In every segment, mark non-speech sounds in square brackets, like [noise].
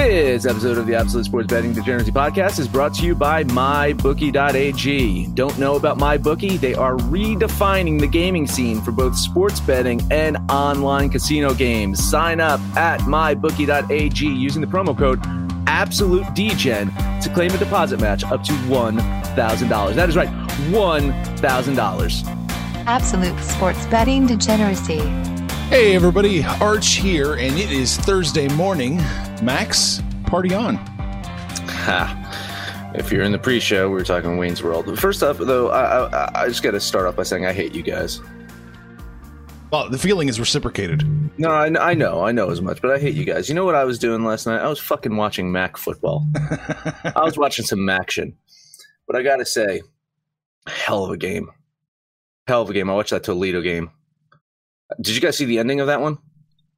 This episode of the Absolute Sports Betting Degeneracy Podcast is brought to you by MyBookie.ag. Don't know about MyBookie? They are redefining the gaming scene for both sports betting and online casino games. Sign up at MyBookie.ag using the promo code Absolute AbsoluteDGen to claim a deposit match up to $1,000. That is right, $1,000. Absolute Sports Betting Degeneracy. Hey everybody, Arch here, and it is Thursday morning. Max, party on. Ha. If you're in the pre-show, we were talking Wayne's World. First up, though, I, I, I just got to start off by saying I hate you guys. Well, the feeling is reciprocated. No, I, I know, I know as much, but I hate you guys. You know what I was doing last night? I was fucking watching MAC football. [laughs] I was watching some action, but I got to say, hell of a game, hell of a game. I watched that Toledo game. Did you guys see the ending of that one?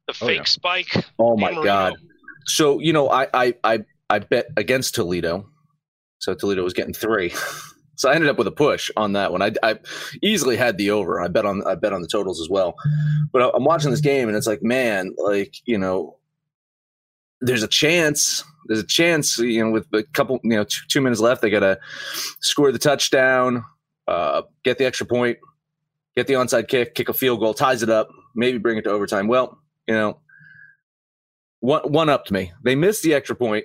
The fake oh, yeah. spike. Oh my in god! So you know, I I I, I bet against Toledo, so Toledo was getting three. [laughs] So I ended up with a push on that one. I, I easily had the over. I bet on I bet on the totals as well. But I'm watching this game and it's like, man, like you know, there's a chance. There's a chance. You know, with a couple, you know, two, two minutes left, they gotta score the touchdown, uh, get the extra point, get the onside kick, kick a field goal, ties it up, maybe bring it to overtime. Well, you know, one one up to me. They missed the extra point,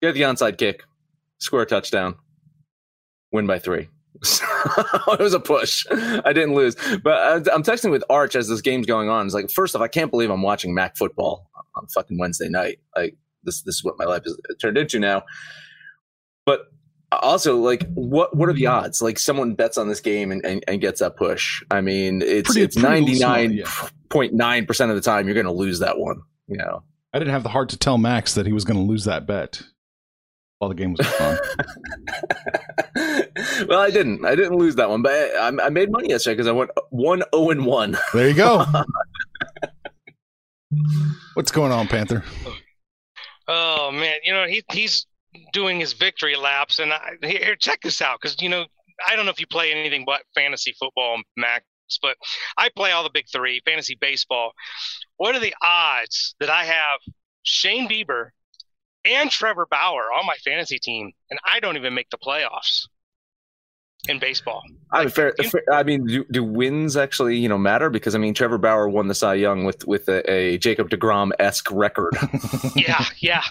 get the onside kick, score a touchdown, win by three. [laughs] it was a push. I didn't lose, but I- I'm texting with Arch as this game's going on. It's like, first off, I can't believe I'm watching MAC football on fucking Wednesday night. Like this, this is what my life has turned into now. But also, like, what what are the odds? Like, someone bets on this game and, and, and gets that push. I mean, it's Pretty- it's ninety nine point nine percent of the time you're going to lose that one. You know. I didn't have the heart to tell Max that he was going to lose that bet while the game was on. [laughs] well, I didn't. I didn't lose that one, but I, I made money yesterday because I went one zero and one. there you go. [laughs] What's going on, Panther? Oh man, you know he he's doing his victory laps, and I, here check this out because you know I don't know if you play anything but fantasy football, Max, but I play all the big three, fantasy baseball. What are the odds that I have Shane Bieber and Trevor Bauer on my fantasy team, and I don't even make the playoffs in baseball? I mean, fair, fair- I mean, do, do wins actually, you know, matter? Because I mean, Trevor Bauer won the Cy Young with with a, a Jacob deGrom esque record. [laughs] yeah, yeah.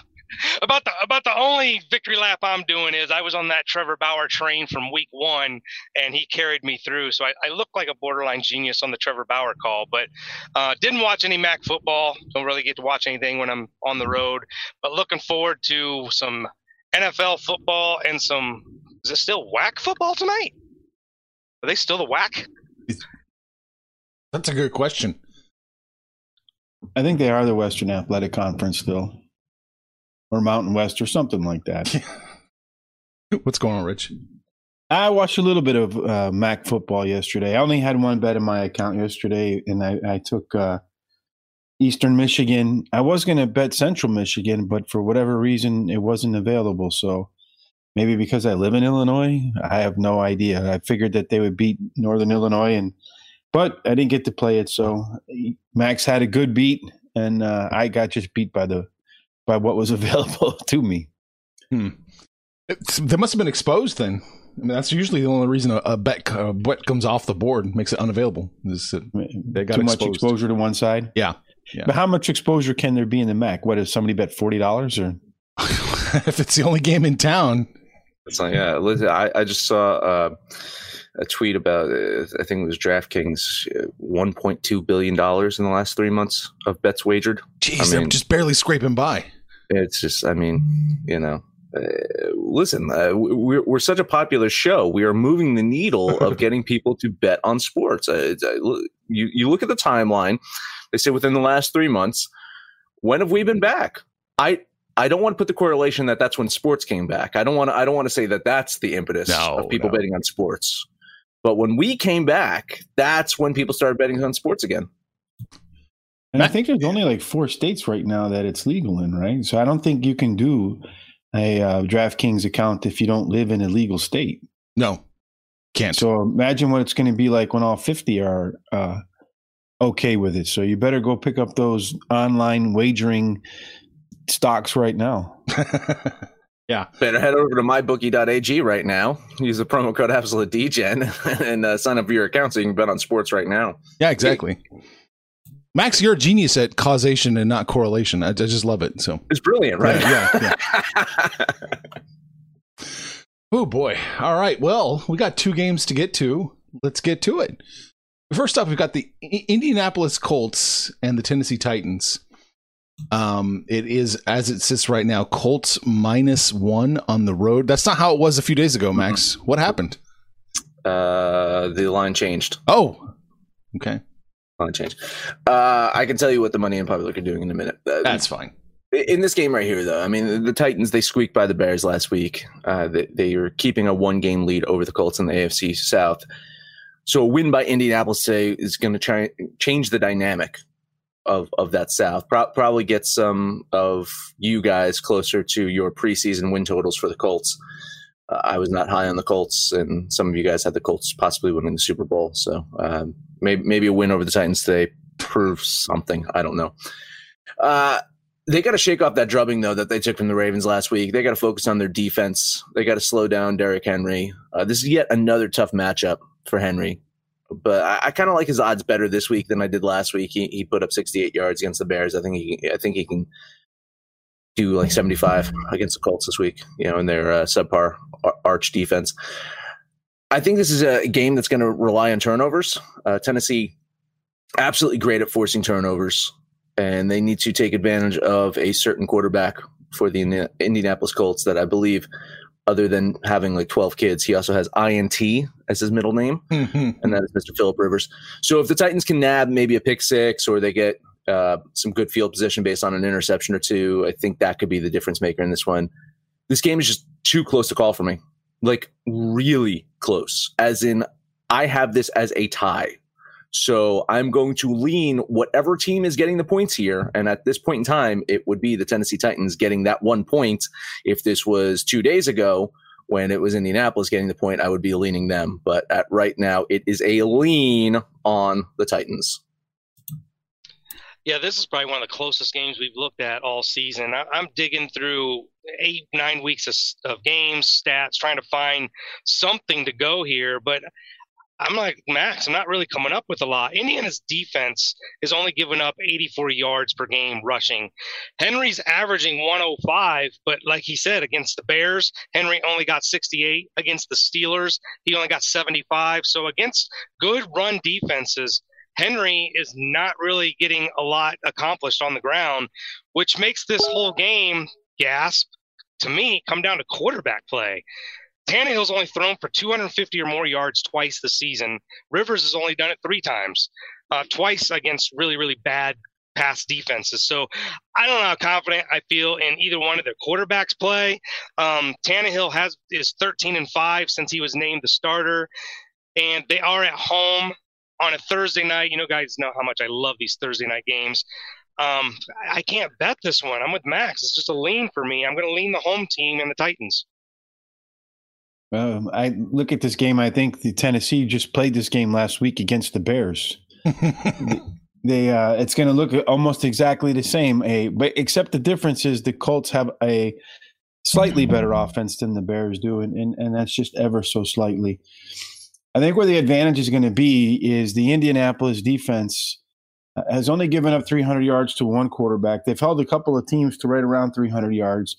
About the about the only victory lap I'm doing is I was on that Trevor Bauer train from week one, and he carried me through. So I, I look like a borderline genius on the Trevor Bauer call, but uh, didn't watch any MAC football. Don't really get to watch anything when I'm on the road. But looking forward to some NFL football and some. Is it still WAC football tonight? Are they still the WAC? That's a good question. I think they are the Western Athletic Conference still, or Mountain West, or something like that. [laughs] What's going on, Rich? I watched a little bit of uh, MAC football yesterday. I only had one bet in my account yesterday, and I, I took uh, Eastern Michigan. I was going to bet Central Michigan, but for whatever reason, it wasn't available. So maybe because I live in Illinois, I have no idea. I figured that they would beat Northern Illinois, and but I didn't get to play it. So Max had a good beat, and uh, I got just beat by the by what was [laughs] available to me. It's, they must have been exposed then. I mean, that's usually the only reason a, a bet a bet comes off the board, makes it unavailable. Is that They got too much exposure to one side. Yeah. Yeah. But how much exposure can there be in the MAC? What if somebody bet forty dollars or? [laughs] if it's the only game in town, It's like, yeah, listen, I, I just saw uh, a tweet about, uh, I think it was DraftKings, uh, $1.2 billion in the last three months of bets wagered. jeez, I they're just barely scraping by. It's just, I mean, you know, uh, listen, uh, we're, we're such a popular show. We are moving the needle of [laughs] getting people to bet on sports. Uh, uh, you, you look at the timeline, they say within the last three months, when have we been back? I, I don't want to put the correlation that that's when sports came back. I don't want to. I don't want to say that that's the impetus No, of people no. betting on sports. But when we came back, that's when people started betting on sports again. And I think there's only like four states right now that it's legal in, right? So I don't think you can do a uh, DraftKings account if you don't live in a legal state. No, can't. So imagine what it's going to be like when all 50 are uh, okay with it. So you better go pick up those online wagering stocks right now. [laughs] Yeah. Better head over to mybookie.ag right now. Use the promo code Absolute DGen [laughs] and uh, sign up for your account so you can bet on sports right now. Yeah, exactly. Max, you're a genius at causation and not correlation. I, I just love it. So, It's brilliant, right? Yeah, [laughs] oh boy. All right. Well, we got two games to get to. Let's get to it. First up, we've got the Indianapolis Colts and the Tennessee Titans. Um, it is as it sits right now, Colts minus one on the road. That's not how it was a few days ago, Max. What happened? uh, the line changed. Oh, okay. Line changed. Uh, I can tell you what the money and public are doing in a minute. Uh, That's fine. in this game right here, though, I mean, the, Titans they squeaked by the Bears last week. Uh, they, they are keeping a one game lead over the Colts in the AFC South. So a win by Indianapolis today is going to try change the dynamic of of that South. Pro- probably get some of you guys closer to your preseason win totals for the Colts. I was not high on the Colts, and some of you guys had the Colts possibly winning the Super Bowl. So um, maybe maybe a win over the Titans today proves something. I don't know. Uh, they got to shake off that drubbing though that they took from the Ravens last week. They got to focus on their defense. They got to slow down Derrick Henry. Uh, this is yet another tough matchup for Henry, but I, I kind of like his odds better this week than I did last week. He, he put up 68 yards against the Bears. I think he I think he can do like 75 against the Colts this week. You know, in their uh, subpar arch defense. I think this is a game that's going to rely on turnovers. Uh, Tennessee absolutely great at forcing turnovers and they need to take advantage of a certain quarterback for the Indianapolis Colts that I believe, other than having like 12 kids, he also has INT as his middle name, and that is Mr. Philip Rivers. So if the Titans can nab maybe a pick six or they get uh, some good field position based on an interception or two, I think that could be the difference maker in this one. This game is just too close to call for me, like really close, as in I have this as a tie. So I'm going to lean whatever team is getting the points here. And at this point in time, it would be the Tennessee Titans getting that one point. If this was two days ago when it was Indianapolis getting the point, I would be leaning them. But at right now, it is a lean on the Titans. Yeah, this is probably one of the closest games we've looked at all season. I, I'm digging through eight, nine weeks of, of games, stats, trying to find something to go here. But I'm like Max. I'm not really coming up with a lot. Indiana's defense is only giving up 84 yards per game rushing. Henry's averaging 105, but like he said, against the Bears, Henry only got 68. Against the Steelers, he only got 75. So against good run defenses, Henry is not really getting a lot accomplished on the ground, which makes this whole game gasp to me come down to quarterback play. Tannehill's only thrown for 250 or more yards twice this season. Rivers has only done it three times, uh, twice against really, really bad pass defenses. So I don't know how confident I feel in either one of their quarterbacks play. Um, Tannehill has is 13 and five since he was named the starter, and they are at home on a Thursday night. You know, guys know how much I love these Thursday night games. Um, I can't bet this one. I'm with Max. It's just a lean for me. I'm going to lean the home team and the Titans. Um, I look at this game. I think the Tennessee just played this game last week against the Bears. [laughs] they uh, it's going to look almost exactly the same. A but except the difference is the Colts have a slightly better offense than the Bears do, and and, and that's just ever so slightly. I think where the advantage is going to be is the Indianapolis defense uh, has only given up 300 yards to one quarterback. They've held a couple of teams to right around 300 yards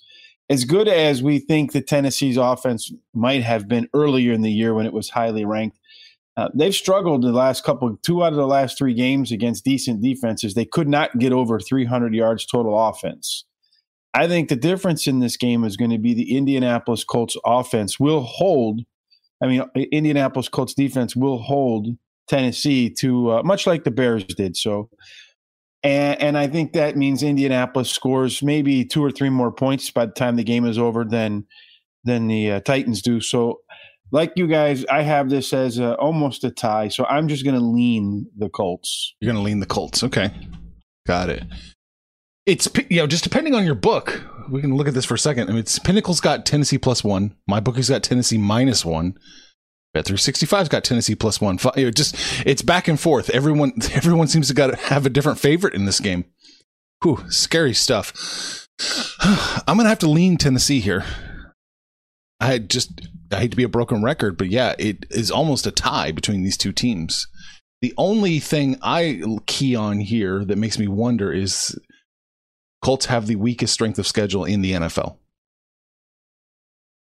as good as we think the Tennessee's offense might have been earlier in the year when it was highly ranked, uh, they've struggled the last couple, two out of the last three games against decent defenses. They could not get over 300 yards total offense. I think the difference in this game is going to be the Indianapolis Colts offense will hold. I mean, Indianapolis Colts defense will hold Tennessee to uh, much like the Bears did. So and, and I think that means Indianapolis scores maybe two or three more points by the time the game is over than than the uh, Titans do. So, like you guys, I have this as a, almost a tie. So I'm just going to lean the Colts. You're going to lean the Colts. Okay. Got it. It's, you know, just depending on your book, we can look at this for a second. I mean, it's Pinnacle's got Tennessee plus one. My bookie's got Tennessee minus one. Bet 365's got Tennessee plus one. You know, just it's back and forth. Everyone [laughs] everyone seems to got have a different favorite in this game. Whew, scary stuff. [sighs] I'm gonna have to lean Tennessee here. I just I hate to be a broken record, but yeah, it is almost a tie between these two teams. The only thing I key on here that makes me wonder is Colts have the weakest strength of schedule in the NFL.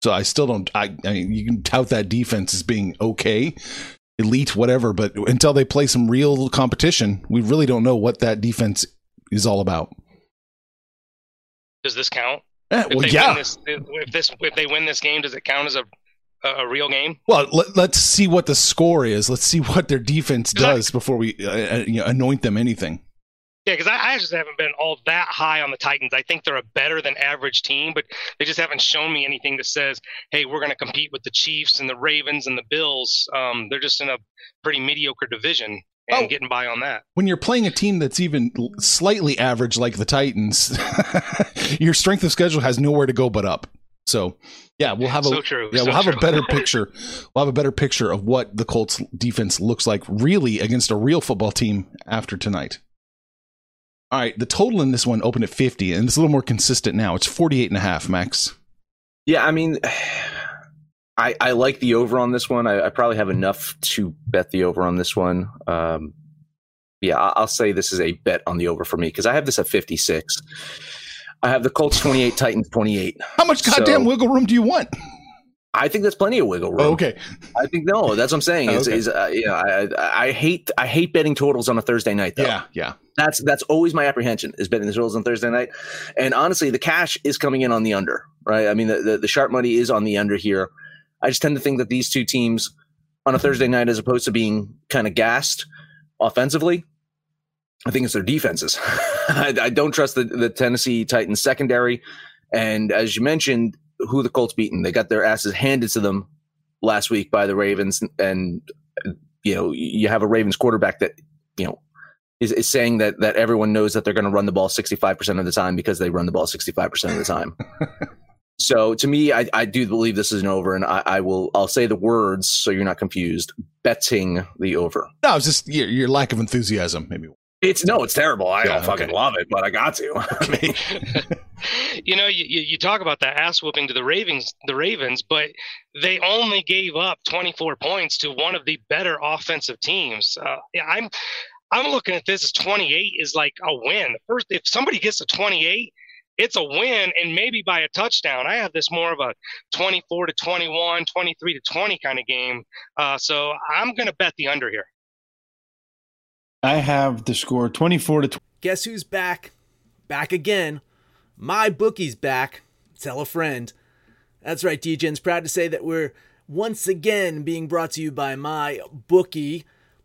So I still don't. I, I mean, you can tout that defense as being okay, elite, whatever, but until they play some real competition, we really don't know what that defense is all about. Does this count? Eh, If well, they yeah. win this, if this, if they win this game, does it count as a a, real game? Well, let, let's see what the score is. Let's see what their defense does before we uh, uh, you know, anoint them anything. Yeah, because I, I just haven't been all that high on the Titans. I think they're a better than average team, but they just haven't shown me anything that says, "Hey, we're going to compete with the Chiefs and the Ravens and the Bills." Um, they're just in a pretty mediocre division and Oh. getting by on that. When you're playing a team that's even slightly average like the Titans, [laughs] your strength of schedule has nowhere to go but up. So, yeah, we'll have a so true. yeah, so we'll have a better [laughs] picture. We'll have a better picture of what the Colts defense looks like really against a real football team after tonight. All right, the total in this one opened at 50 and it's a little more consistent now. It's 48 and a half, Max. Yeah, I mean, [sighs] I I like the over on this one. I, I probably have enough to bet the over on this one. Um, yeah, I'll say this is a bet on the over for me because I have this at 56. I have the Colts 28, Titans 28. How much goddamn So- wiggle room do you want? I think that's plenty of wiggle room. Oh, okay. I think no, that's what I'm saying. It's, Okay. is uh, I, I I hate I hate betting totals on a Thursday night though. Yeah, yeah. That's that's always my apprehension is betting the totals on Thursday night. And honestly, the cash is coming in on the under, right? I mean, the, the, the sharp money is on the under here. I just tend to think that these two teams on a Thursday night, as opposed to being kind of gassed offensively, I think it's their defenses. [laughs] I, I don't trust the, the Tennessee Titans secondary. And as you mentioned, who the Colts beaten? They got their asses handed to them last week by the Ravens. And, you know, you have a Ravens quarterback that, you know, is, is saying that that everyone knows that they're going to run the ball 65% of the time because they run the ball 65% of the time. [laughs] so to me, I, I do believe this is an over, and I, I will I'll say the words so you're not confused. Betting the over. No, it's just your, your lack of enthusiasm, maybe. It's no, it's terrible. I Yeah, don't fucking okay. love it, but I got to. [laughs] I mean, [laughs] you know, you, you you talk about that ass whooping to the Ravens, the Ravens, but they only gave up 24 points to one of the better offensive teams. Uh, yeah, I'm I'm looking at this as 28 is like a win. First, if somebody gets a 28, it's a win, and maybe by a touchdown. I have this more of a 24 to 21, 23 to 20 kind of game. Uh, so I'm going to bet the under here. I have the score 24 to 20. Guess who's back? Back again. My bookie's back. Tell a friend. That's right, DJ's proud to say that we're once again being brought to you by my bookie.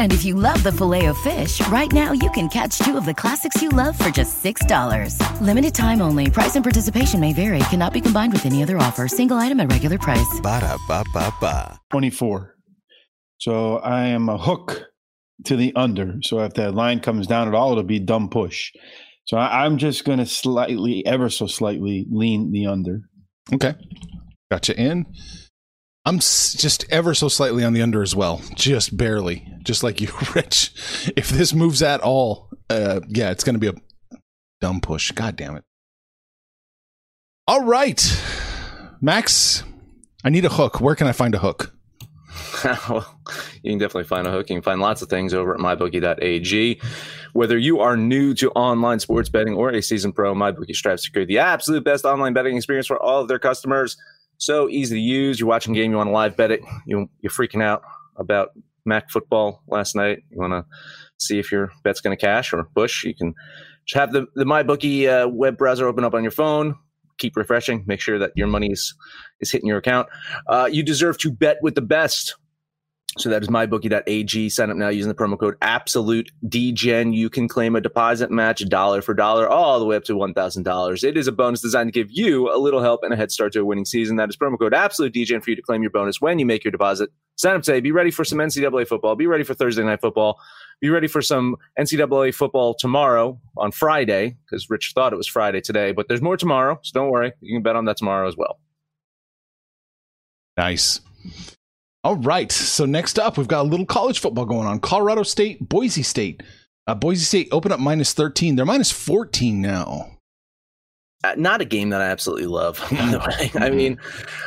And if you love the filet of fish, right now you can catch two of the classics you love for just $6. Limited time only. Price and participation may vary. Cannot be combined with any other offer. Single item at regular price. Ba-da-ba-ba-ba. 24. So I am a hook to the under. So if that line comes down at all, it'll be dumb push. So I, I'm just going to slightly, ever so slightly, lean the under. Okay. Gotcha in. I'm just ever so slightly on the under as well, just barely, just like you, [laughs] Rich. If this moves at all, uh, yeah, it's going to be a dumb push. God damn it! All right, Max, I need a hook. Where can I find a hook? [laughs] well, you can definitely find a hook. You can find lots of things over at mybookie.ag. Whether you are new to online sports betting or a seasoned pro, MyBookie strives to create the absolute best online betting experience for all of their customers. So easy to use. You're watching a game, you want to live bet it. You, you're freaking out about MAC football last night. You want to see if your bet's going to cash or push. You can just have the, the MyBookie uh, web browser open up on your phone. Keep refreshing. Make sure that your money is, is hitting your account. Uh, you deserve to bet with the best. So that is mybookie.ag. Sign up now using the promo code Absolute DGen. You can claim a deposit match dollar for dollar, all the way up to $1,000. It is a bonus designed to give you a little help and a head start to a winning season. That is promo code Absolute DGen for you to claim your bonus when you make your deposit. Sign up today. Be ready for some NCAA football. Be ready for Thursday night football. Be ready for some NCAA football tomorrow on Friday because Rich thought it was Friday today, but there's more tomorrow. So don't worry. You can bet on that tomorrow as well. Nice. All right. So next up, we've got a little college football going on. Colorado State, Boise State. Uh, Boise State open up minus 13. They're minus 14 now. Uh, not a game that I absolutely love, [laughs] by the [laughs] way. I mean,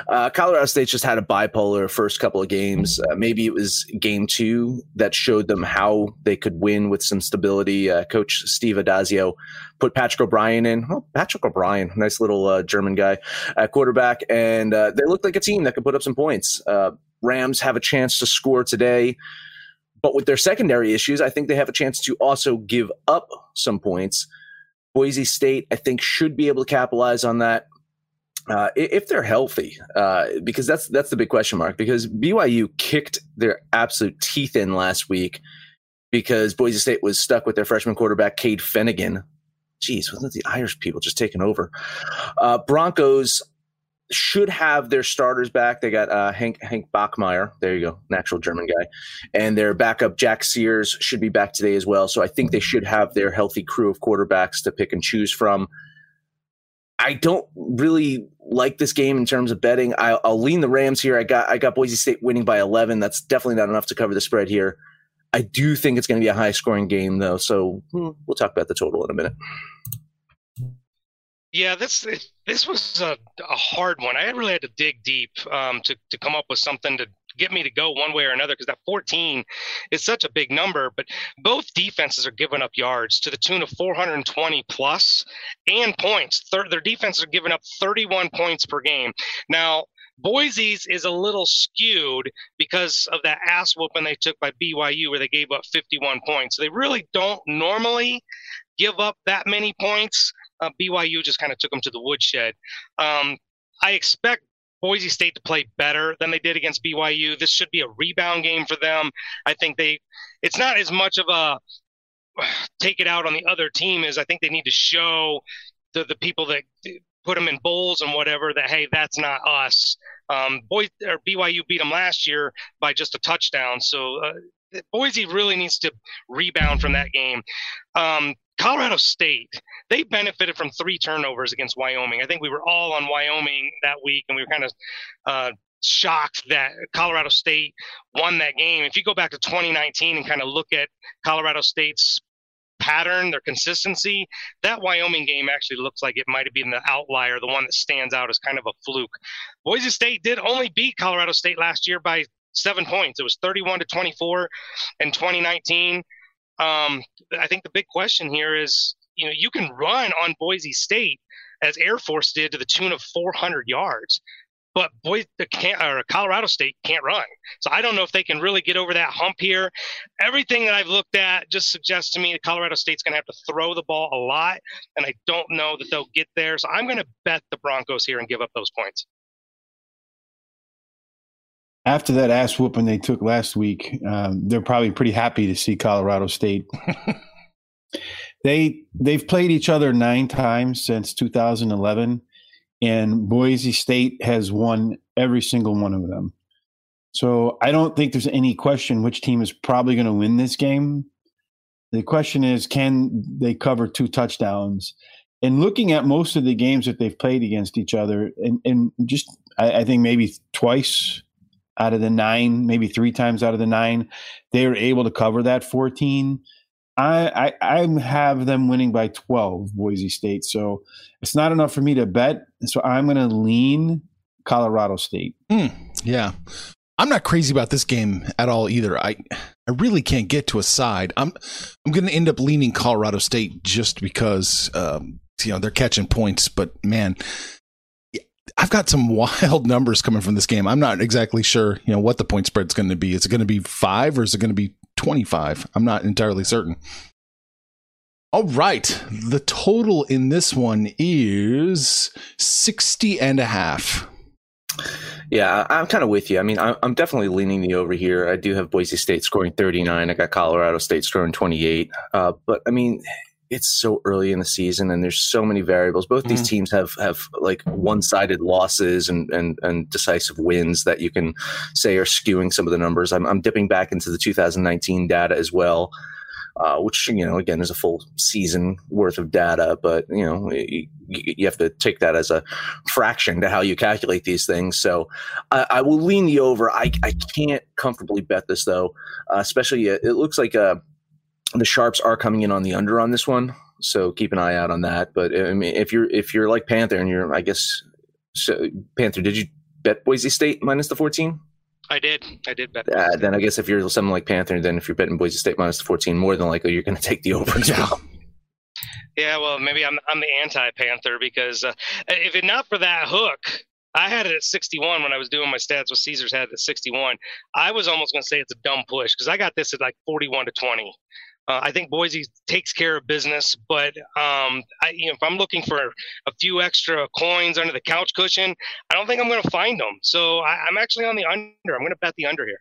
uh, Colorado State just had a bipolar first couple of games. Uh, maybe it was game two that showed them how they could win with some stability. Uh, Coach Steve Addazio put Patrick O'Brien in. Oh, Patrick O'Brien, nice little uh, German guy at quarterback. And uh, they looked like a team that could put up some points. Rams have a chance to score today. But with their secondary issues, I think they have a chance to also give up some points. Boise State, I think, should be able to capitalize on that uh, if they're healthy, uh, because that's that's the big question mark. Because BYU kicked their absolute teeth in last week because Boise State was stuck with their freshman quarterback Cade Fennegan. Jeez, wasn't it the Irish people just taking over? Uh, Broncos should have their starters back. They got uh, Hank Hank Bachmeier. There you go, natural German guy, and their backup Jack Sears should be back today as well. So I think they should have their healthy crew of quarterbacks to pick and choose from. I don't really like this game in terms of betting. I, will lean the Rams here. I got I got Boise State winning by 11. That's definitely not enough to cover the spread here. I do think it's going to be a high scoring game though. So hmm, we'll talk about the total in a minute. Yeah, this this was a, a hard one. I really had to dig deep um, to to come up with something to get me to go one way or another because that 14 is such a big number. But both defenses are giving up yards to the tune of 420 plus and points. Thir- their defenses are giving up 31 points per game. Now, Boise's is a little skewed because of that ass whooping they took by BYU where they gave up 51 points. So they really don't normally give up that many points uh, BYU just kind of took them to the woodshed. Um, I expect Boise State to play better than they did against BYU. This should be a rebound game for them. I think they, it's not as much of a [sighs] take it out on the other team as I think they need to show the, the people that put them in bowls and whatever that, hey, that's not us. Um, or BYU beat them last year by just a touchdown. So uh, Boise really needs to rebound from that game. Um, Colorado State, they benefited from three turnovers against Wyoming. I think we were all on Wyoming that week, and we were kind of uh, shocked that Colorado State won that game. If you go back to 2019 and kind of look at Colorado State's pattern, their consistency, that Wyoming game actually looks like it might have been the outlier, the one that stands out as kind of a fluke. Boise State did only beat Colorado State last year by seven points. It was 31 to 24 in 2019. Um, I think the big question here is, you know, you can run on Boise State as Air Force did to the tune of 400 yards, but boy, the or Colorado State can't run. So I don't know if they can really get over that hump here. Everything that I've looked at just suggests to me that Colorado State's going to have to throw the ball a lot, and I don't know that they'll get there. So I'm going to bet the Broncos here and give up those points after that ass whooping they took last week, um, they're probably pretty happy to see Colorado State. [laughs] they they've played each other nine times since 2011, and Boise State has won every single one of them. So I don't think there's any question which team is probably going to win this game. The question is, can they cover two touchdowns? And looking at most of the games that they've played against each other, and, and just I, I think maybe twice out of the nine, maybe three times out of the nine, they were able to cover that 14. I, I I have them winning by 12, Boise State. So it's not enough for me to bet. So I'm going to lean Colorado State. Hmm, yeah. I'm not crazy about this game at all either. I I really can't get to a side. I'm I'm going to end up leaning Colorado State just because um, you know they're catching points. But man, I've got some [laughs] wild numbers coming from this game. I'm not exactly sure you know what the point spread's going to be. Is it going to be five or is it going to be 25? I'm not entirely certain. All right, the total in this one is 60 and a half. Yeah, I'm kind of with you. I mean, I'm definitely leaning the over here. I do have Boise State scoring 39. I got Colorado State scoring 28. Uh, but I mean, it's so early in the season, and there's so many variables. Both these teams have have like one-sided losses and and and decisive wins that you can say are skewing some of the numbers. I'm I'm dipping back into the 2019 data as well. Uh, which you know again is a full season worth of data but you know you, you have to take that as a fraction to how you calculate these things so I, I will lean the over I, I can't comfortably bet this though uh, especially uh, it looks like uh, the sharps are coming in on the under on this one so keep an eye out on that but I mean if you're if you're like Panther and you're I guess so, Panther did you bet Boise State minus the 14 I did. I did bet. uh, then I guess if you're something like Panther, then if you're betting Boise State minus the 14, more than likely you're going to take the over Yeah. well. Yeah, well, maybe I'm I'm the anti-Panther because uh, if it not for that hook, I had it at 61 when I was doing my stats with Caesars had it at 61. I was almost going to say it's a dumb push because I got this at like 41 to 20. Uh, I think Boise takes care of business, but um, I, you know, if I'm looking for a few extra coins under the couch cushion, I don't think I'm going to find them. So I, I'm actually on the under. I'm going to bet the under here.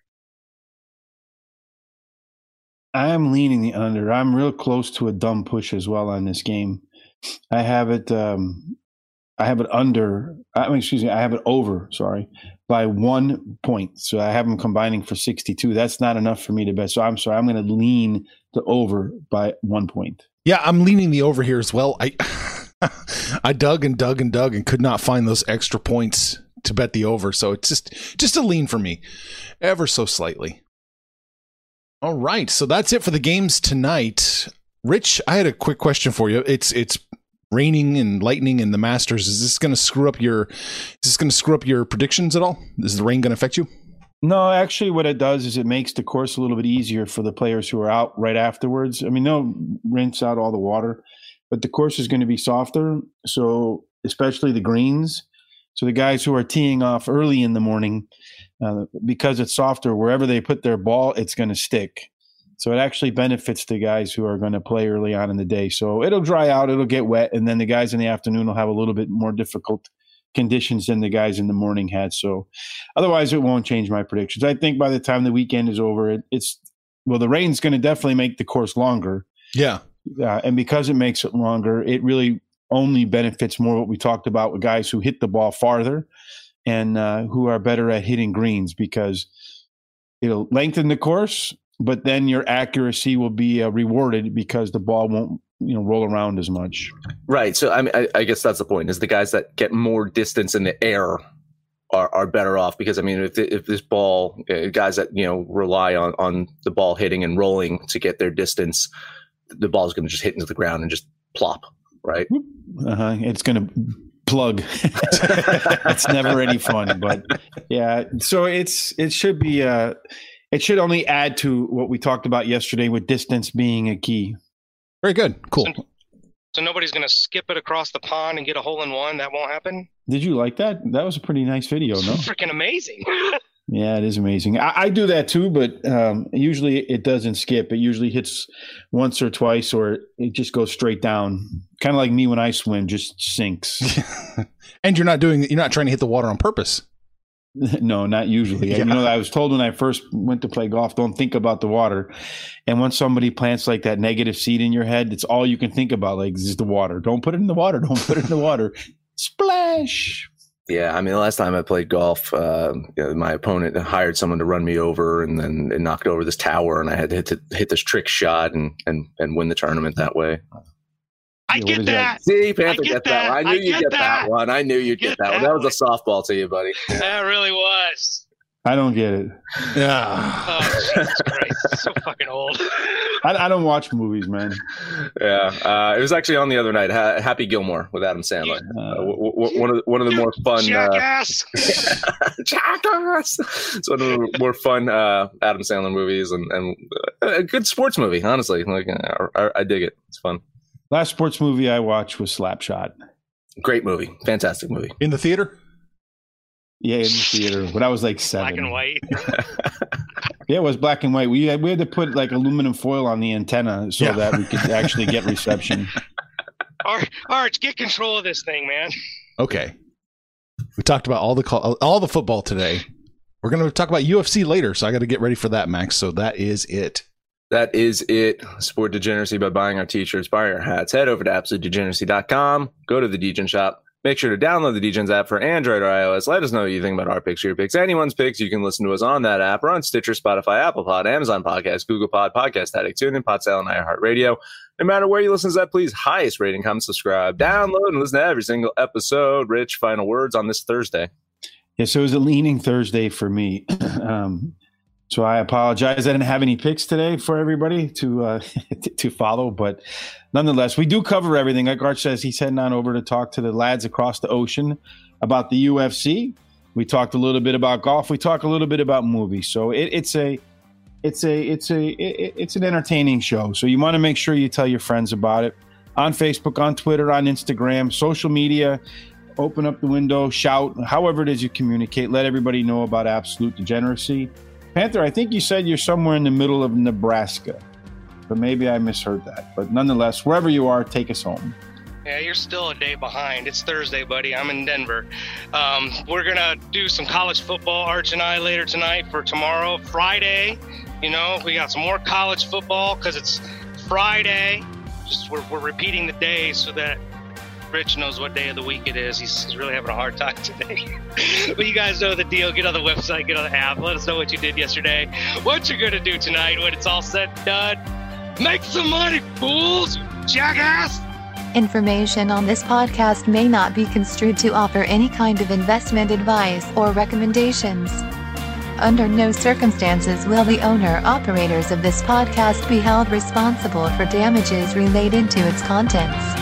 I am leaning the under. I'm real close to a dumb push as well on this game. I have it. Um, I have it under. I mean, excuse me. I have it over. Sorry, by one point. So I have them combining for 62. That's not enough for me to bet. So I'm sorry. I'm going to lean the over by one point. Yeah, I'm leaning the over here as well. I [laughs] I dug and dug and dug and could not find those extra points to bet the over, so it's just just a lean for me, ever so slightly. All right, so that's it for the games tonight. Rich, I had a quick question for you. It's it's raining and lightning in the Masters. Is this going to screw up your? Is this going to screw up your predictions at all? Is the rain going to affect you? No, actually, what it does is it makes the course a little bit easier for the players who are out right afterwards. I mean, they'll rinse out all the water, but the course is going to be softer. So, especially the greens. So, the guys who are teeing off early in the morning, uh, because it's softer, wherever they put their ball, it's going to stick. So, it actually benefits the guys who are going to play early on in the day. So, it'll dry out, it'll get wet, and then the guys in the afternoon will have a little bit more difficult conditions than the guys in the morning had. So otherwise, it won't change my predictions. I think by the time the weekend is over, it, it's well, the rain's going to definitely make the course longer, Yeah, uh, and because it makes it longer, it really only benefits more what we talked about with guys who hit the ball farther and uh, who are better at hitting greens because it'll lengthen the course, but then your accuracy will be uh, rewarded because the ball won't you know roll around as much. Right. So I mean, I, I guess that's the point: is the guys that get more distance in the air are, are better off because I mean, if if this ball, uh, guys that you know rely on on the ball hitting and rolling to get their distance, the ball is going to just hit into the ground and just plop. Right. Uh-huh. It's going to plug. [laughs] it's never any fun, but yeah. So it's it should be uh it should only add to what we talked about yesterday with distance being a key. Very good, cool. So nobody's going to skip it across the pond and get a hole in one. That won't happen. Did you like that? That was a pretty nice video, no? [laughs] Freaking amazing. [laughs] Yeah, it is amazing. I, I do that too, but um, usually it doesn't skip. It usually hits once or twice, or it just goes straight down. Kind of like me when I swim, just sinks. [laughs] and you're not doing you're not trying to hit the water on purpose. [laughs] no, not usually. Yeah. You know, I was told when I first went to play golf, don't think about the water. And once somebody plants like that negative seed in your head, it's all you can think about. Like, this is the water. Don't put it in the water. Don't put it in the water. [laughs] Splash. Yeah, I mean, the last time I played golf, uh, you know, my opponent hired someone to run me over, and then it knocked over this tower, and I had to hit, to hit this trick shot and and and win the tournament that way. I get is that. that? See, Panther get gets that. that. one. I knew I you'd get get that. that. one. I knew you'd get, Get that, one. that That was a softball to you, buddy. That really was. I don't get it. Yeah. Oh, Jesus Christ. So fucking old. I, I don't watch movies, man. Yeah, uh, it was actually on the other night. Ha- Happy Gilmore with Adam Sandler. Uh, w- w- one of the, one of the more fun. Uh, Jackass. [laughs] Jackass. It's one of the more fun uh, Adam Sandler movies and, and uh, a good sports movie. Honestly, like uh, I, I dig it. It's fun. Last sports movie I watched was Slapshot. Great movie. Fantastic movie. In the theater? Yeah, in the theater when I was like seven. Black and white. [laughs] Yeah, it was black and white. We had, we had to put like aluminum foil on the antenna so Yeah. that we could actually get [laughs] reception. Ar- Arch, get control of this thing, man. Okay. We talked about all the call, all the football today. We're going to talk about UFC later, so I got to get ready for that, Max. So that is it. That is it. Support degeneracy by buying our t-shirts, buying our hats. Head over to absolutedegeneracy.com. Go to the Degen shop. Make sure to download the Degens app for Android or iOS. Let us know what you think about our picks, your picks, anyone's picks. You can listen to us on that app or on Stitcher, Spotify, Apple Pod, Amazon Podcast, Google Pod, Podcast Addict, TuneIn, Podsale, and iHeartRadio. No matter where you listen to that, please highest rating, comment, subscribe, download, and listen to every single episode. Rich, final words on this Thursday. Yeah, so it was a leaning Thursday for me. [clears throat] um, so I apologize. I didn't have any picks today for everybody to uh, [laughs] to follow, but nonetheless, we do cover everything. Like Arch says, he's heading on over to talk to the lads across the ocean about the UFC. We talked a little bit about golf. We talk a little bit about movies. So it, it's a it's a it's a it, it's an entertaining show. So you want to make sure you tell your friends about it on Facebook, on Twitter, on Instagram, social media open up the window, shout, however it is you communicate. Let everybody know about absolute degeneracy. Panther, I think you said you're somewhere in the middle of Nebraska, but maybe I misheard that. But nonetheless, wherever you are, take us home. Yeah, you're still a day behind. It's Thursday, buddy. I'm in Denver. Um, we're gonna do some college football, Arch and I, later tonight for tomorrow, Friday. You know, we got some more college football because it's Friday. Just we're, we're repeating the day so that Rich knows what day of the week it is. He's, he's really having a hard time [laughs] today. but you guys know the deal. Get on the website, get on the app. Let us know what you did yesterday, what you're gonna do tonight when it's all said and done. Make some money, fools! Jackass! Information on this podcast may not be construed to offer any kind of investment advice or recommendations. Under no circumstances will the owner operators of this podcast be held responsible for damages related to its contents.